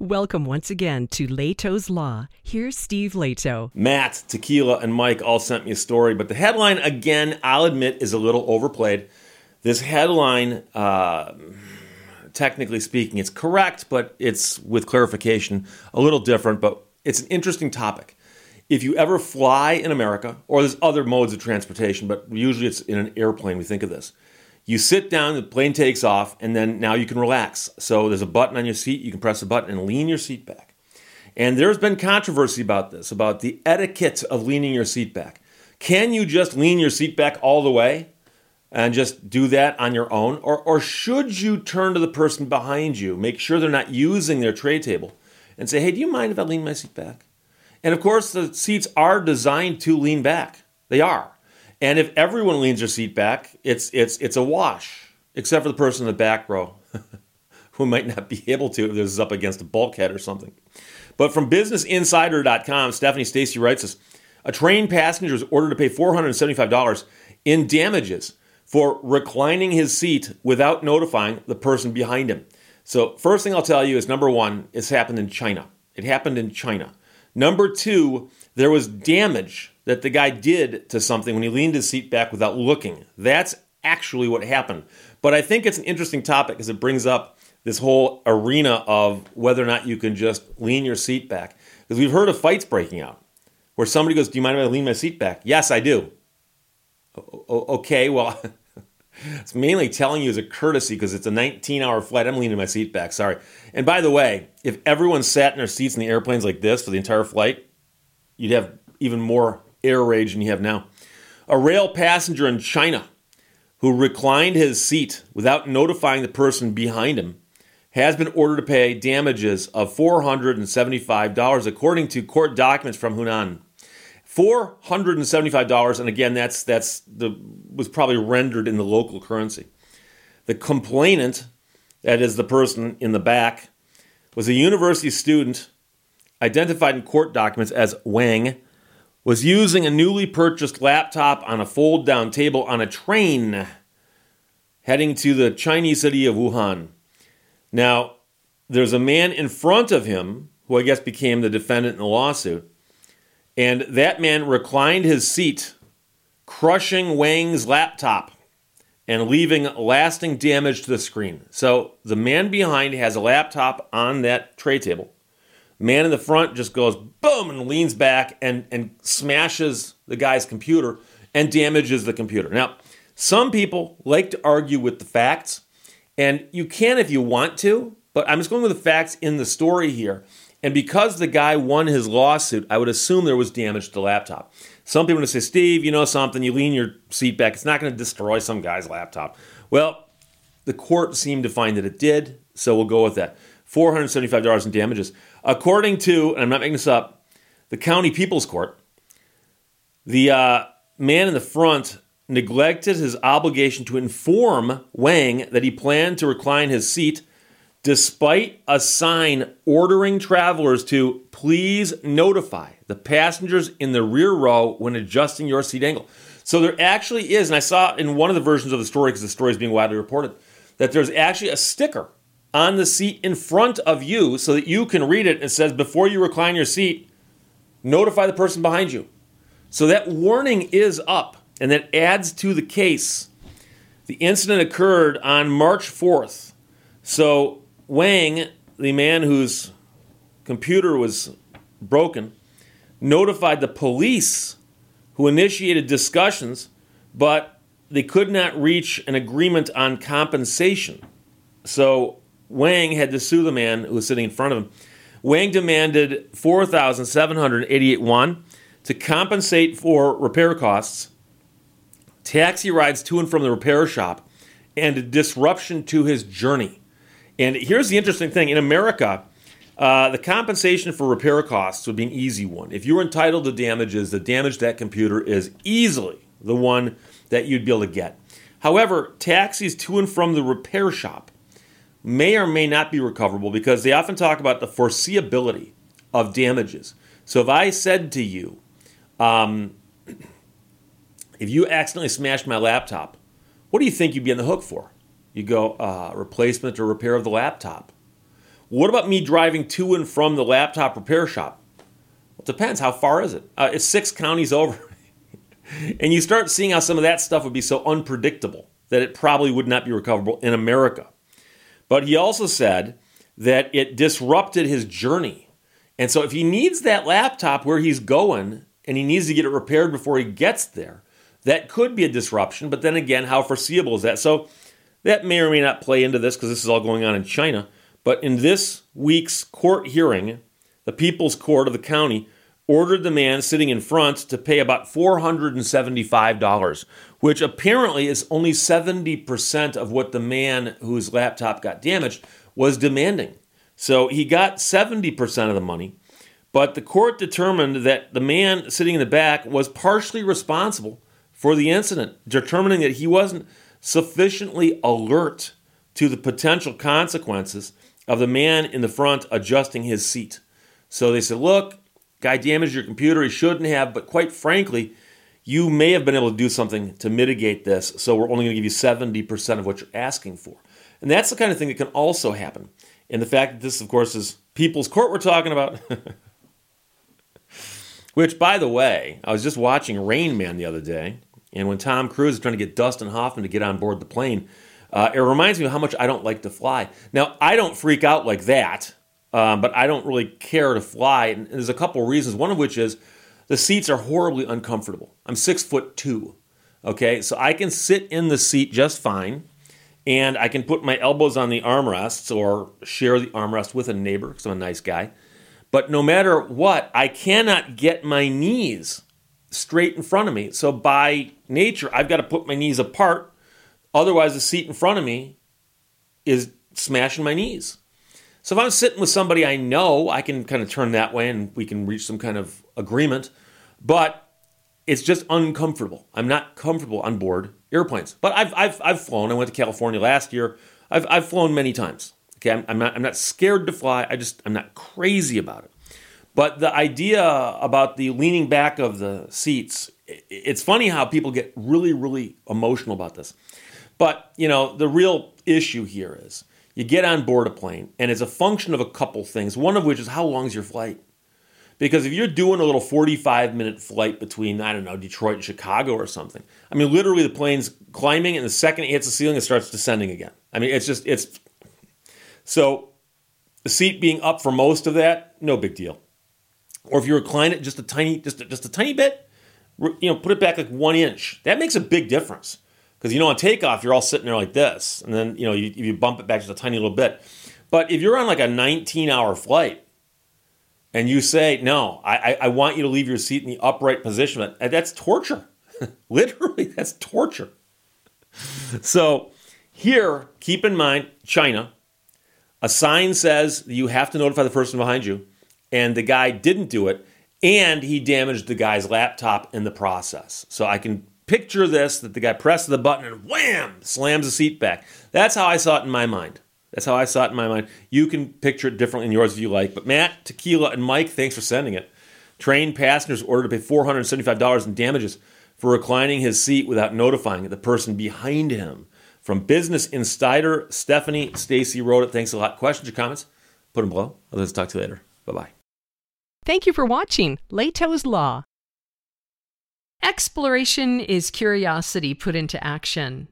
Welcome once again to Lehto's Law. Here's Steve Lehto. Matt, Tequila, and Mike all sent me a story, but the headline, again, I'll admit, is a little overplayed. This headline, uh, technically speaking, it's correct, but it's with clarification, a little different, but it's an interesting topic. If you ever fly in America, or there's other modes of transportation, but usually it's in an airplane, we think of this you sit down, the plane takes off, and then now you can relax. So there's a button on your seat, you can press a button and lean your seat back. And there's been controversy about this, about the etiquette of leaning your seat back. Can you just lean your seat back all the way and just do that on your own? Or, or should you turn to the person behind you, make sure they're not using their tray table, and say, hey, do you mind if I lean my seat back? And of course, the seats are designed to lean back. They are. And if everyone leans their seat back, it's it's it's a wash, except for the person in the back row, who might not be able to if this is up against a bulkhead or something. But from BusinessInsider.com, Stephanie Stacy writes this: A train passenger is ordered to pay $475 in damages for reclining his seat without notifying the person behind him. So, first thing I'll tell you is number one, it's happened in China. It happened in China. Number two, there was damage that the guy did to something when he leaned his seat back without looking. That's actually what happened. But I think it's an interesting topic because it brings up this whole arena of whether or not you can just lean your seat back. Because we've heard of fights breaking out where somebody goes, Do you mind if I lean my seat back? Yes, I do. Okay, well, it's mainly telling you as a courtesy because it's a 19 hour flight. I'm leaning my seat back, sorry. And by the way, if everyone sat in their seats in the airplanes like this for the entire flight, you'd have even more air rage than you have now. A rail passenger in China who reclined his seat without notifying the person behind him has been ordered to pay damages of $475 according to court documents from Hunan. $475 and again that's that's the was probably rendered in the local currency. The complainant that is the person in the back was a university student identified in court documents as Wang, was using a newly purchased laptop on a fold down table on a train heading to the Chinese city of Wuhan. Now, there's a man in front of him who I guess became the defendant in the lawsuit, and that man reclined his seat, crushing Wang's laptop and leaving lasting damage to the screen. So the man behind has a laptop on that tray table Man in the front just goes boom and leans back and, and smashes the guy's computer and damages the computer. Now, some people like to argue with the facts, and you can if you want to, but I'm just going with the facts in the story here. And because the guy won his lawsuit, I would assume there was damage to the laptop. Some people would say, Steve, you know something, you lean your seat back, it's not going to destroy some guy's laptop. Well, the court seemed to find that it did, so we'll go with that. $475 in damages. According to, and I'm not making this up, the county people's court, the uh, man in the front neglected his obligation to inform Wang that he planned to recline his seat despite a sign ordering travelers to please notify the passengers in the rear row when adjusting your seat angle. So there actually is, and I saw in one of the versions of the story, because the story is being widely reported, that there's actually a sticker on the seat in front of you so that you can read it. It says, before you recline your seat, notify the person behind you. So that warning is up, and that adds to the case. The incident occurred on March 4th. So Wang, the man whose computer was broken, notified the police who initiated discussions, but they could not reach an agreement on compensation. So Wang had to sue the man who was sitting in front of him. Wang demanded 4,788 yuan to compensate for repair costs, taxi rides to and from the repair shop, and a disruption to his journey. And here's the interesting thing in America, uh, the compensation for repair costs would be an easy one. If you're entitled to damages, the damage that computer is easily the one that you'd be able to get. However, taxis to and from the repair shop may or may not be recoverable because they often talk about the foreseeability of damages. So if I said to you, um, if you accidentally smashed my laptop, what do you think you'd be on the hook for? You go, uh, replacement or repair of the laptop. What about me driving to and from the laptop repair shop? Well, it depends. How far is it? Uh, it's six counties over. and you start seeing how some of that stuff would be so unpredictable that it probably would not be recoverable in America. But he also said that it disrupted his journey. And so if he needs that laptop where he's going and he needs to get it repaired before he gets there, that could be a disruption. But then again, how foreseeable is that? So that may or may not play into this because this is all going on in China. But in this week's court hearing, the People's Court of the county ordered the man sitting in front to pay about $475, which apparently is only 70% of what the man whose laptop got damaged was demanding. So he got 70% of the money, but the court determined that the man sitting in the back was partially responsible for the incident, determining that he wasn't sufficiently alert to the potential consequences of the man in the front adjusting his seat. So they said, look, Guy damaged your computer. He shouldn't have, but quite frankly, you may have been able to do something to mitigate this. So we're only going to give you 70% of what you're asking for. And that's the kind of thing that can also happen. And the fact that this, of course, is People's Court we're talking about. Which, by the way, I was just watching Rain Man the other day. And when Tom Cruise is trying to get Dustin Hoffman to get on board the plane, uh, it reminds me of how much I don't like to fly. Now, I don't freak out like that um, but I don't really care to fly. And there's a couple reasons. One of which is the seats are horribly uncomfortable. I'm six foot two. Okay, so I can sit in the seat just fine, and I can put my elbows on the armrests or share the armrest with a neighbor because I'm a nice guy. But no matter what, I cannot get my knees straight in front of me. So by nature, I've got to put my knees apart. Otherwise, the seat in front of me is smashing my knees. So if I'm sitting with somebody I know, I can kind of turn that way and we can reach some kind of agreement. But it's just uncomfortable. I'm not comfortable on board airplanes. But I've, I've, I've flown. I went to California last year. I've, I've flown many times. Okay, I'm, I'm, not, I'm not scared to fly. I just, I'm not crazy about it. But the idea about the leaning back of the seats, it's funny how people get really, really emotional about this. But, you know, the real issue here is you get on board a plane, and it's a function of a couple things, one of which is how long is your flight? Because if you're doing a little 45 minute flight between, I don't know, Detroit and Chicago or something, I mean, literally the plane's climbing, and the second it hits the ceiling, it starts descending again. I mean, it's just, it's. So the seat being up for most of that, no big deal. Or if you recline it just a tiny, just a, just a tiny bit, you know, put it back like one inch. That makes a big difference. Because you know, on takeoff, you're all sitting there like this, and then you know, you, you bump it back just a tiny little bit. But if you're on like a 19 hour flight and you say, no, I, I want you to leave your seat in the upright position, uh, that's torture. Literally, that's torture. So here, keep in mind China, a sign says you have to notify the person behind you, and the guy didn't do it, and he damaged the guy's laptop in the process. So I can picture this that the guy presses the button and wham, slams the seat back. That's how I saw it in my mind. That's how I saw it in my mind. You can picture it differently in yours if you like. But Matt, Tequila, and Mike, thanks for sending it. Train passengers ordered to pay $475 in damages for reclining his seat without notifying the person behind him. From Business Insider, Stephanie Stacy wrote it. Thanks a lot. Questions or comments? Put them below. Let's talk to you later. Bye bye. Thank you for watching Lehto's Law. Exploration is curiosity put into action.